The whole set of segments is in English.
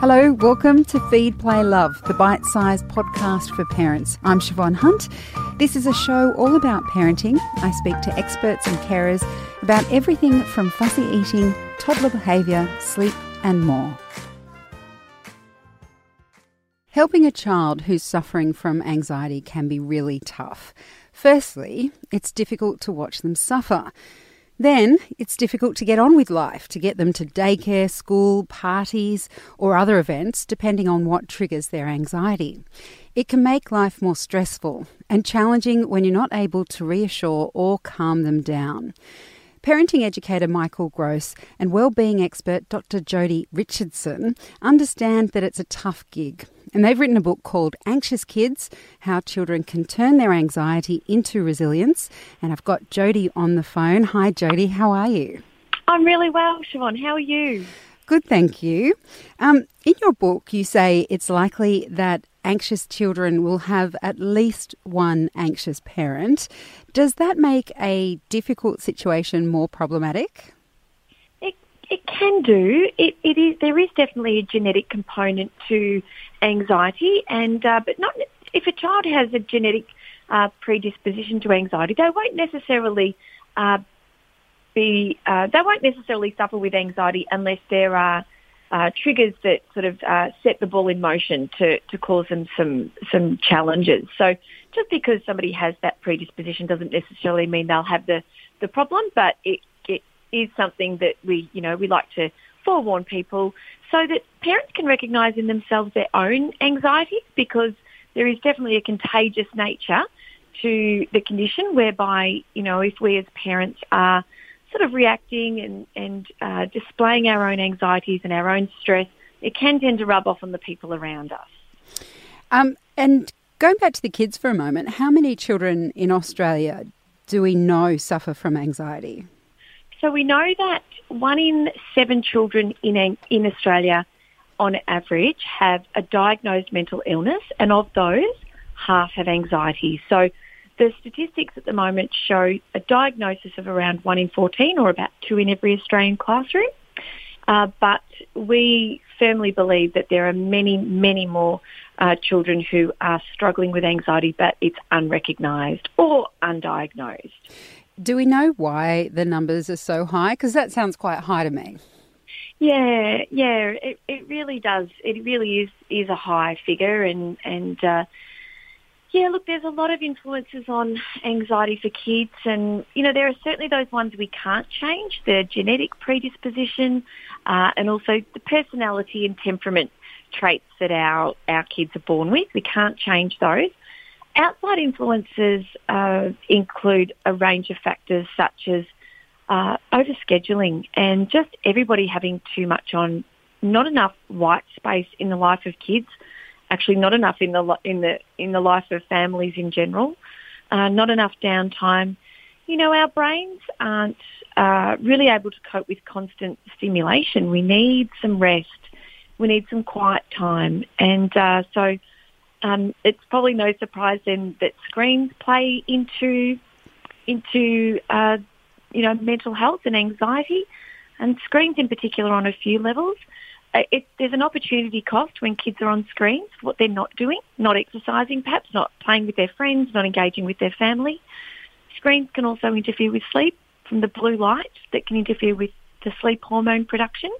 Hello, welcome to Feed, Play, Love, the bite sized podcast for parents. I'm Siobhan Hunt. This is a show all about parenting. I speak to experts and carers about everything from fussy eating, toddler behaviour, sleep, and more. Helping a child who's suffering from anxiety can be really tough. Firstly, it's difficult to watch them suffer. Then it's difficult to get on with life, to get them to daycare, school, parties, or other events, depending on what triggers their anxiety. It can make life more stressful and challenging when you're not able to reassure or calm them down. Parenting educator Michael Grose and wellbeing expert Dr. Jodi Richardson understand that it's a tough gig and they've written a book called Anxious Kids How Children Can Turn Their Anxiety into Resilience. And I've got Jodi on the phone. Hi, Jodi. How are you? I'm really well, Siobhan. How are you? Good, thank you. Um, in your book, you say it's likely that anxious children will have at least one anxious parent. Does that make a difficult situation more problematic? It it can do. It, it is. There is definitely a genetic component to anxiety, and uh, but not if a child has a genetic uh, predisposition to anxiety, they won't necessarily uh, be. Uh, they won't necessarily suffer with anxiety unless there are uh, triggers that sort of uh, set the ball in motion to, to cause them some some challenges. So just because somebody has that predisposition doesn't necessarily mean they'll have the the problem, but it, it is something that we, you know, we like to forewarn people so that parents can recognise in themselves their own anxieties because there is definitely a contagious nature to the condition whereby, you know, if we as parents are sort of reacting and, and uh, displaying our own anxieties and our own stress, it can tend to rub off on the people around us. Um, and going back to the kids for a moment, how many children in Australia do we know suffer from anxiety? So we know that one in seven children in, in Australia on average have a diagnosed mental illness and of those, half have anxiety. So the statistics at the moment show a diagnosis of around 1 in 14 or about 2 in every Australian classroom. Uh, but we firmly believe that there are many, many more uh, children who are struggling with anxiety, but it's unrecognised or undiagnosed. Do we know why the numbers are so high? Because that sounds quite high to me. Yeah, yeah, it, it really does. It really is is a high figure, and and uh, yeah, look, there's a lot of influences on anxiety for kids, and you know there are certainly those ones we can't change, the genetic predisposition, uh, and also the personality and temperament traits that our our kids are born with. We can't change those. Outside influences uh, include a range of factors such as uh, overscheduling and just everybody having too much on, not enough white space in the life of kids, actually not enough in the in the in the life of families in general, uh, not enough downtime. You know, our brains aren't uh, really able to cope with constant stimulation. We need some rest. We need some quiet time, and uh, so um, it's probably no surprise then that screens play into into uh, you know mental health and anxiety, and screens in particular on a few levels. Uh, it, there's an opportunity cost when kids are on screens, what they're not doing, not exercising, perhaps not playing with their friends, not engaging with their family. Screens can also interfere with sleep from the blue light that can interfere with the sleep hormone production.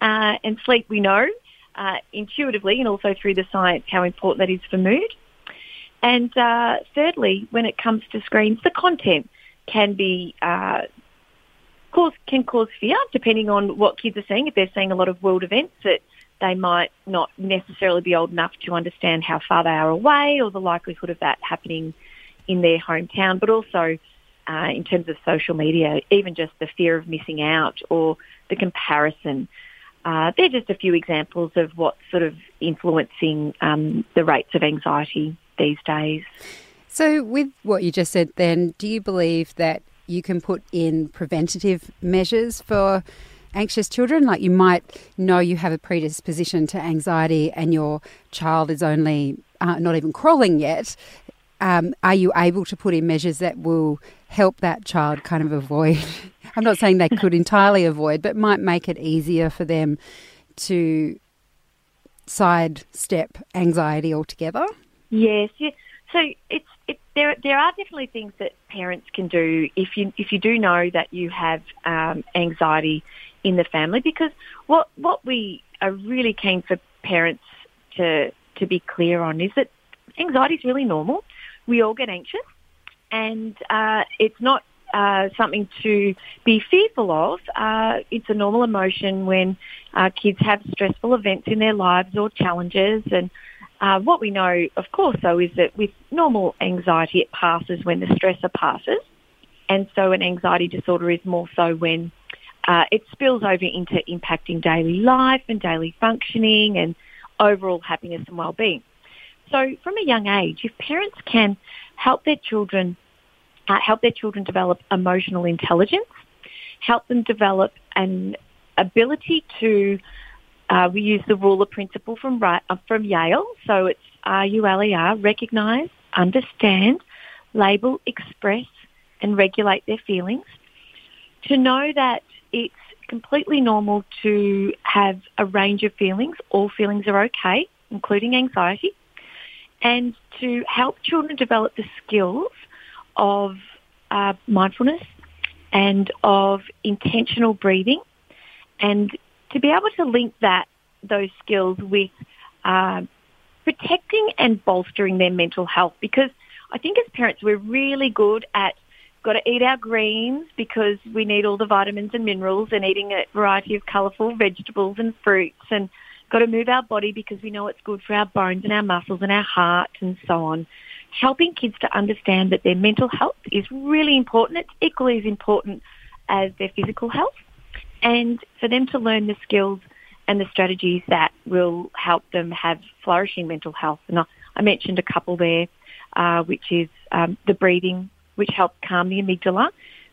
Uh, and sleep, we know, uh, intuitively and also through the science how important that is for mood. And uh, thirdly, when it comes to screens, the content can be uh, cause can cause fear depending on what kids are seeing. If they're seeing a lot of world events that they might not necessarily be old enough to understand how far they are away or the likelihood of that happening in their hometown, but also uh, in terms of social media, even just the fear of missing out or the comparison uh, they're just a few examples of what's sort of influencing um, the rates of anxiety these days. So, with what you just said, then, do you believe that you can put in preventative measures for anxious children? Like you might know you have a predisposition to anxiety and your child is only uh, not even crawling yet. Um, are you able to put in measures that will help that child kind of avoid I'm not saying they could entirely avoid, but might make it easier for them to sidestep anxiety altogether? Yes, yeah. So it's it, there. There are definitely things that parents can do if you if you do know that you have um, anxiety in the family, because what what we are really keen for parents to to be clear on is that anxiety is really normal. We all get anxious, and uh, it's not uh, something to be fearful of. Uh, it's a normal emotion when uh, kids have stressful events in their lives or challenges. And uh, what we know, of course, though, is that with normal anxiety, it passes when the stressor passes. And so an anxiety disorder is more so when uh, it spills over into impacting daily life and daily functioning and overall happiness and well-being. So from a young age, if parents can help their children uh, help their children develop emotional intelligence, help them develop an ability to, uh, we use the ruler principle from, uh, from Yale, so it's R-U-L-E-R, recognise, understand, label, express and regulate their feelings. To know that it's completely normal to have a range of feelings. All feelings are okay, including anxiety. And to help children develop the skills of uh, mindfulness and of intentional breathing and to be able to link that those skills with uh, protecting and bolstering their mental health because I think as parents we're really good at got to eat our greens because we need all the vitamins and minerals and eating a variety of colourful vegetables and fruits and got to move our body because we know it's good for our bones and our muscles and our heart and so on helping kids to understand that their mental health is really important. It's equally as important as their physical health. And for them to learn the skills and the strategies that will help them have flourishing mental health. And I, mentioned a couple there, uh, which is um, the breathing, which helps calm the amygdala.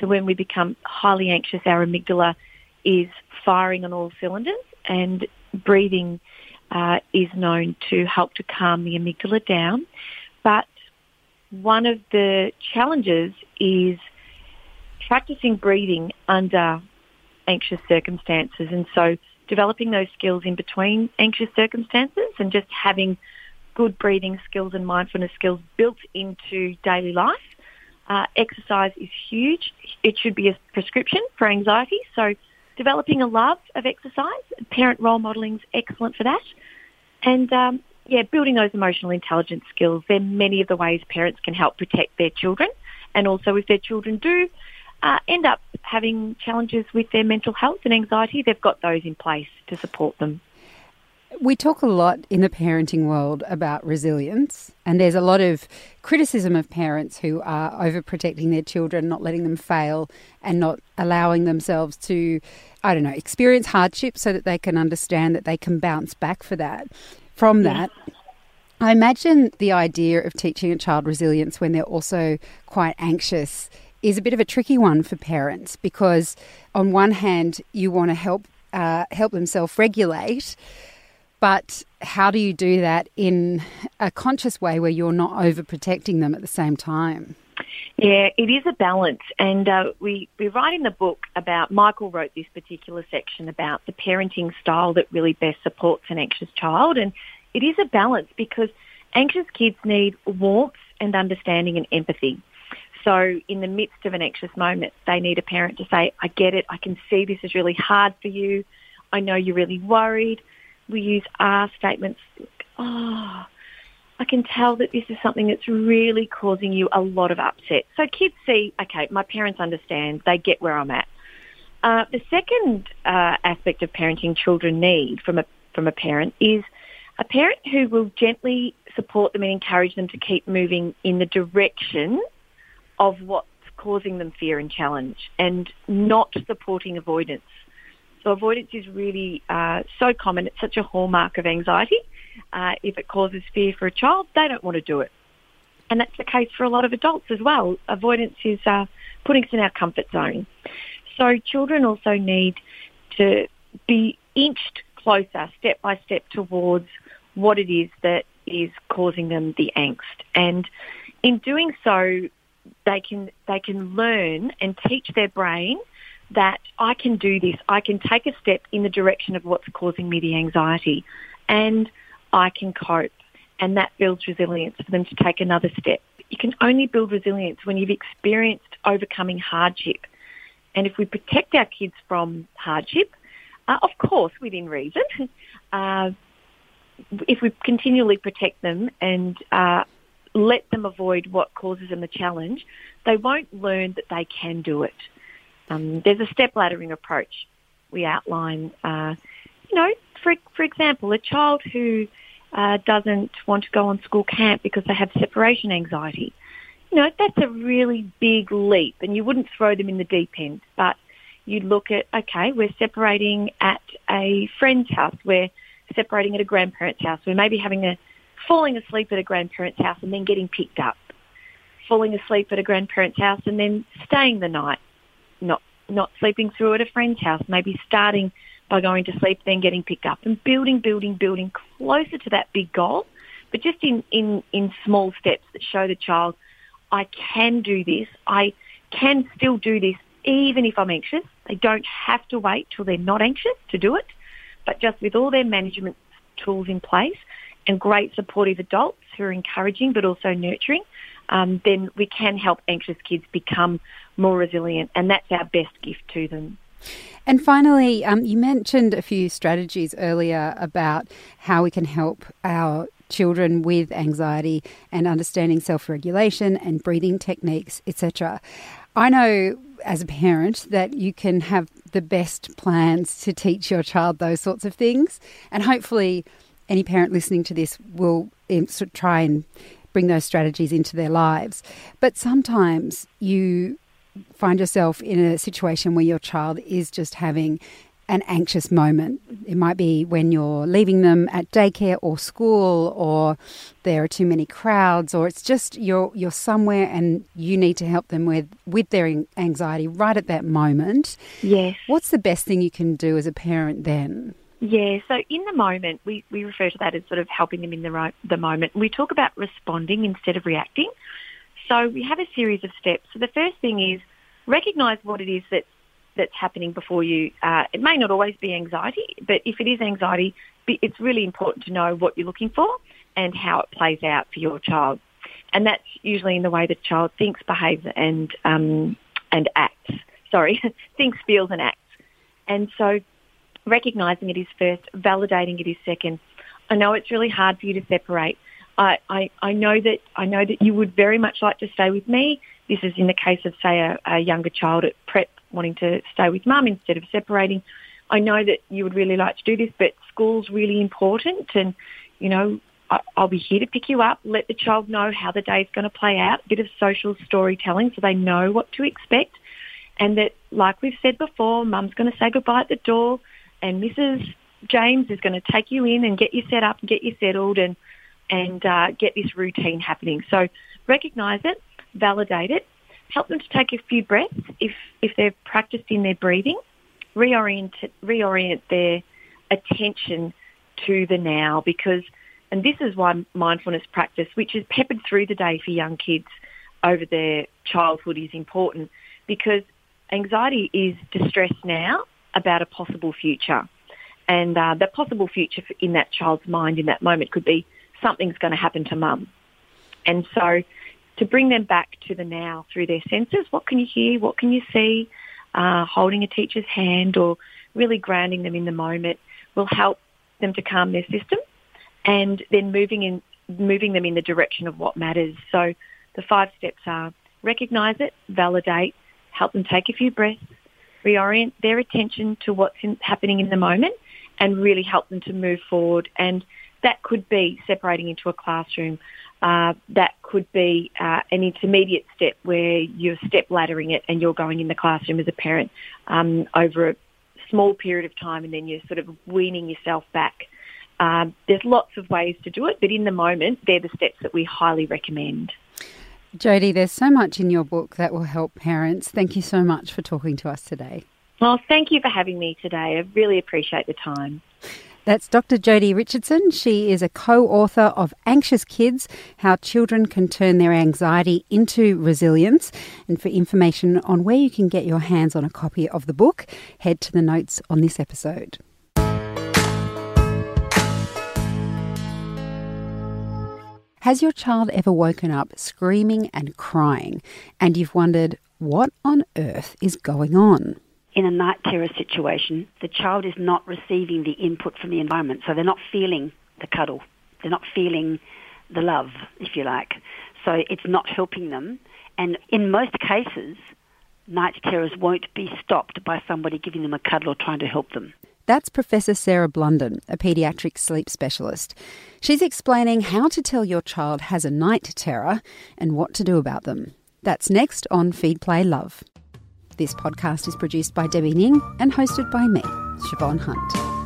So when we become highly anxious, our amygdala is firing on all cylinders and breathing uh, is known to help to calm the amygdala down. But one of the challenges is practicing breathing under anxious circumstances. And so developing those skills in between anxious circumstances and just having good breathing skills and mindfulness skills built into daily life. Uh, exercise is huge. It should be a prescription for anxiety. So developing a love of exercise, parent role modelling is excellent for that. And um, yeah, building those emotional intelligence skills. There are many of the ways parents can help protect their children. And also if their children do uh, end up having challenges with their mental health and anxiety, they've got those in place to support them. We talk a lot in the parenting world about resilience, and there's a lot of criticism of parents who are overprotecting their children, not letting them fail, and not allowing themselves to, I don't know, experience hardship so that they can understand that they can bounce back for that from that. Yeah. I imagine the idea of teaching a child resilience when they're also quite anxious is a bit of a tricky one for parents because, on one hand, you want to help uh, help them self regulate, but how do you do that in a conscious way where you're not overprotecting them at the same time? Yeah, it is a balance, and uh, we we write in the book about Michael wrote this particular section about the parenting style that really best supports an anxious child, and it is a balance because anxious kids need warmth and understanding and empathy. So in the midst of an anxious moment, they need a parent to say, I get it. I can see this is really hard for you. I know you're really worried. We use R statements. Oh, I can tell that this is something that's really causing you a lot of upset. So kids see, okay, my parents understand. They get where I'm at. Uh, the second uh, aspect of parenting children need from a from a parent is a parent who will gently support them and encourage them to keep moving in the direction of what's causing them fear and challenge, and not supporting avoidance. So avoidance is really uh, so common. It's such a hallmark of anxiety uh, if it causes fear for a child, they don't want to do it. And that's the case for a lot of adults as well. Avoidance is uh, putting us in our comfort zone. So children also need to be inched closer, step by step, towards what it is that is causing them the angst. And in doing so, they can they can learn and teach their brain that I can do this. I can take a step in the direction of what's causing me the anxiety and I can cope. And that builds resilience for them to take another step. You can only build resilience when you've experienced overcoming hardship. And if we protect our kids from hardship, uh, of course, within reason, uh, if we continually protect them and uh, let them avoid what causes them the challenge, they won't learn that they can do it. Um, there's a step laddering approach we outline. Uh, you know, for for example, a child who uh, doesn't want to go on school camp because they have separation anxiety. You know, that's a really big leap, and you wouldn't throw them in the deep end, but you'd look at okay, we're separating at a friend's house, we're separating at a grandparent's house, we're maybe having a falling asleep at a grandparent's house and then getting picked up, falling asleep at a grandparent's house and then staying the night, not not sleeping through at a friend's house, maybe starting by going to sleep, then getting picked up and building, building, building closer to that big goal, but just in, in, in small steps that show the child, I can do this. I can still do this even if I'm anxious. They don't have to wait till they're not anxious to do it, but just with all their management tools in place and great supportive adults who are encouraging but also nurturing, um, then we can help anxious kids become more resilient, and that's our best gift to them. And finally, um, you mentioned a few strategies earlier about how we can help our children with anxiety and understanding self regulation and breathing techniques, etc. I know as a parent that you can have the best plans to teach your child those sorts of things, and hopefully, any parent listening to this will um, try and bring those strategies into their lives. But sometimes you find yourself in a situation where your child is just having an anxious moment. It might be when you're leaving them at daycare or school or there are too many crowds or it's just you're you're somewhere and you need to help them with with their anxiety right at that moment. Yes. What's the best thing you can do as a parent then? Yeah, so in the moment, we, we refer to that as sort of helping them in the, right, the moment. We talk about responding instead of reacting. So we have a series of steps. So the first thing is recognise what it is that, that's happening before you. Uh, it may not always be anxiety, but if it is anxiety, it's really important to know what you're looking for and how it plays out for your child. And that's usually in the way the child thinks, behaves, and um, and acts. Sorry, thinks, feels, and acts. And so recognising it is first, validating it is second. I know it's really hard for you to separate. I, I, I know that I know that you would very much like to stay with me. This is in the case of say a, a younger child at prep wanting to stay with mum instead of separating. I know that you would really like to do this, but school's really important, and you know I, I'll be here to pick you up. Let the child know how the day's going to play out. A bit of social storytelling so they know what to expect, and that, like we've said before, mum's going to say goodbye at the door and Mrs. James is going to take you in and get you set up and get you settled and and uh, get this routine happening. So recognise it, validate it, help them to take a few breaths if if they've practiced in their breathing, reorient reorient their attention to the now because and this is why mindfulness practice, which is peppered through the day for young kids over their childhood, is important because anxiety is distress now about a possible future. And uh, the possible future in that child's mind in that moment could be something's going to happen to mum. And so to bring them back to the now through their senses, what can you hear, what can you see, uh, holding a teacher's hand or really grounding them in the moment will help them to calm their system and then moving in moving them in the direction of what matters. So the five steps are recognise it, validate, help them take a few breaths, reorient their attention to what's in, happening in the moment and really help them to move forward. And that could be separating into a classroom. Uh, that could be uh, an intermediate step where you're step laddering it and you're going in the classroom as a parent um, over a small period of time and then you're sort of weaning yourself back. Um, there's lots of ways to do it, but in the moment, they're the steps that we highly recommend. Jodi, there's so much in your book that will help parents. Thank you so much for talking to us today. Well, thank you for having me today. I really appreciate the time. That's Dr. Jodi Richardson. She is a co author of Anxious Kids How Children Can Turn Their Anxiety into Resilience. And for information on where you can get your hands on a copy of the book, head to the notes on this episode. Has your child ever woken up screaming and crying and you've wondered, what on earth is going on? In a night terror situation, the child is not receiving the input from the environment, so they're not feeling the cuddle. They're not feeling the love, if you like. So it's not helping them. And in most cases, night terrors won't be stopped by somebody giving them a cuddle or trying to help them. That's Professor Sarah Blunden, a paediatric sleep specialist. She's explaining how to tell your child has a night terror and what to do about them. That's next on Feed Play Love. This podcast is produced by Debbie Ning and hosted by me, Siobhan Hunt.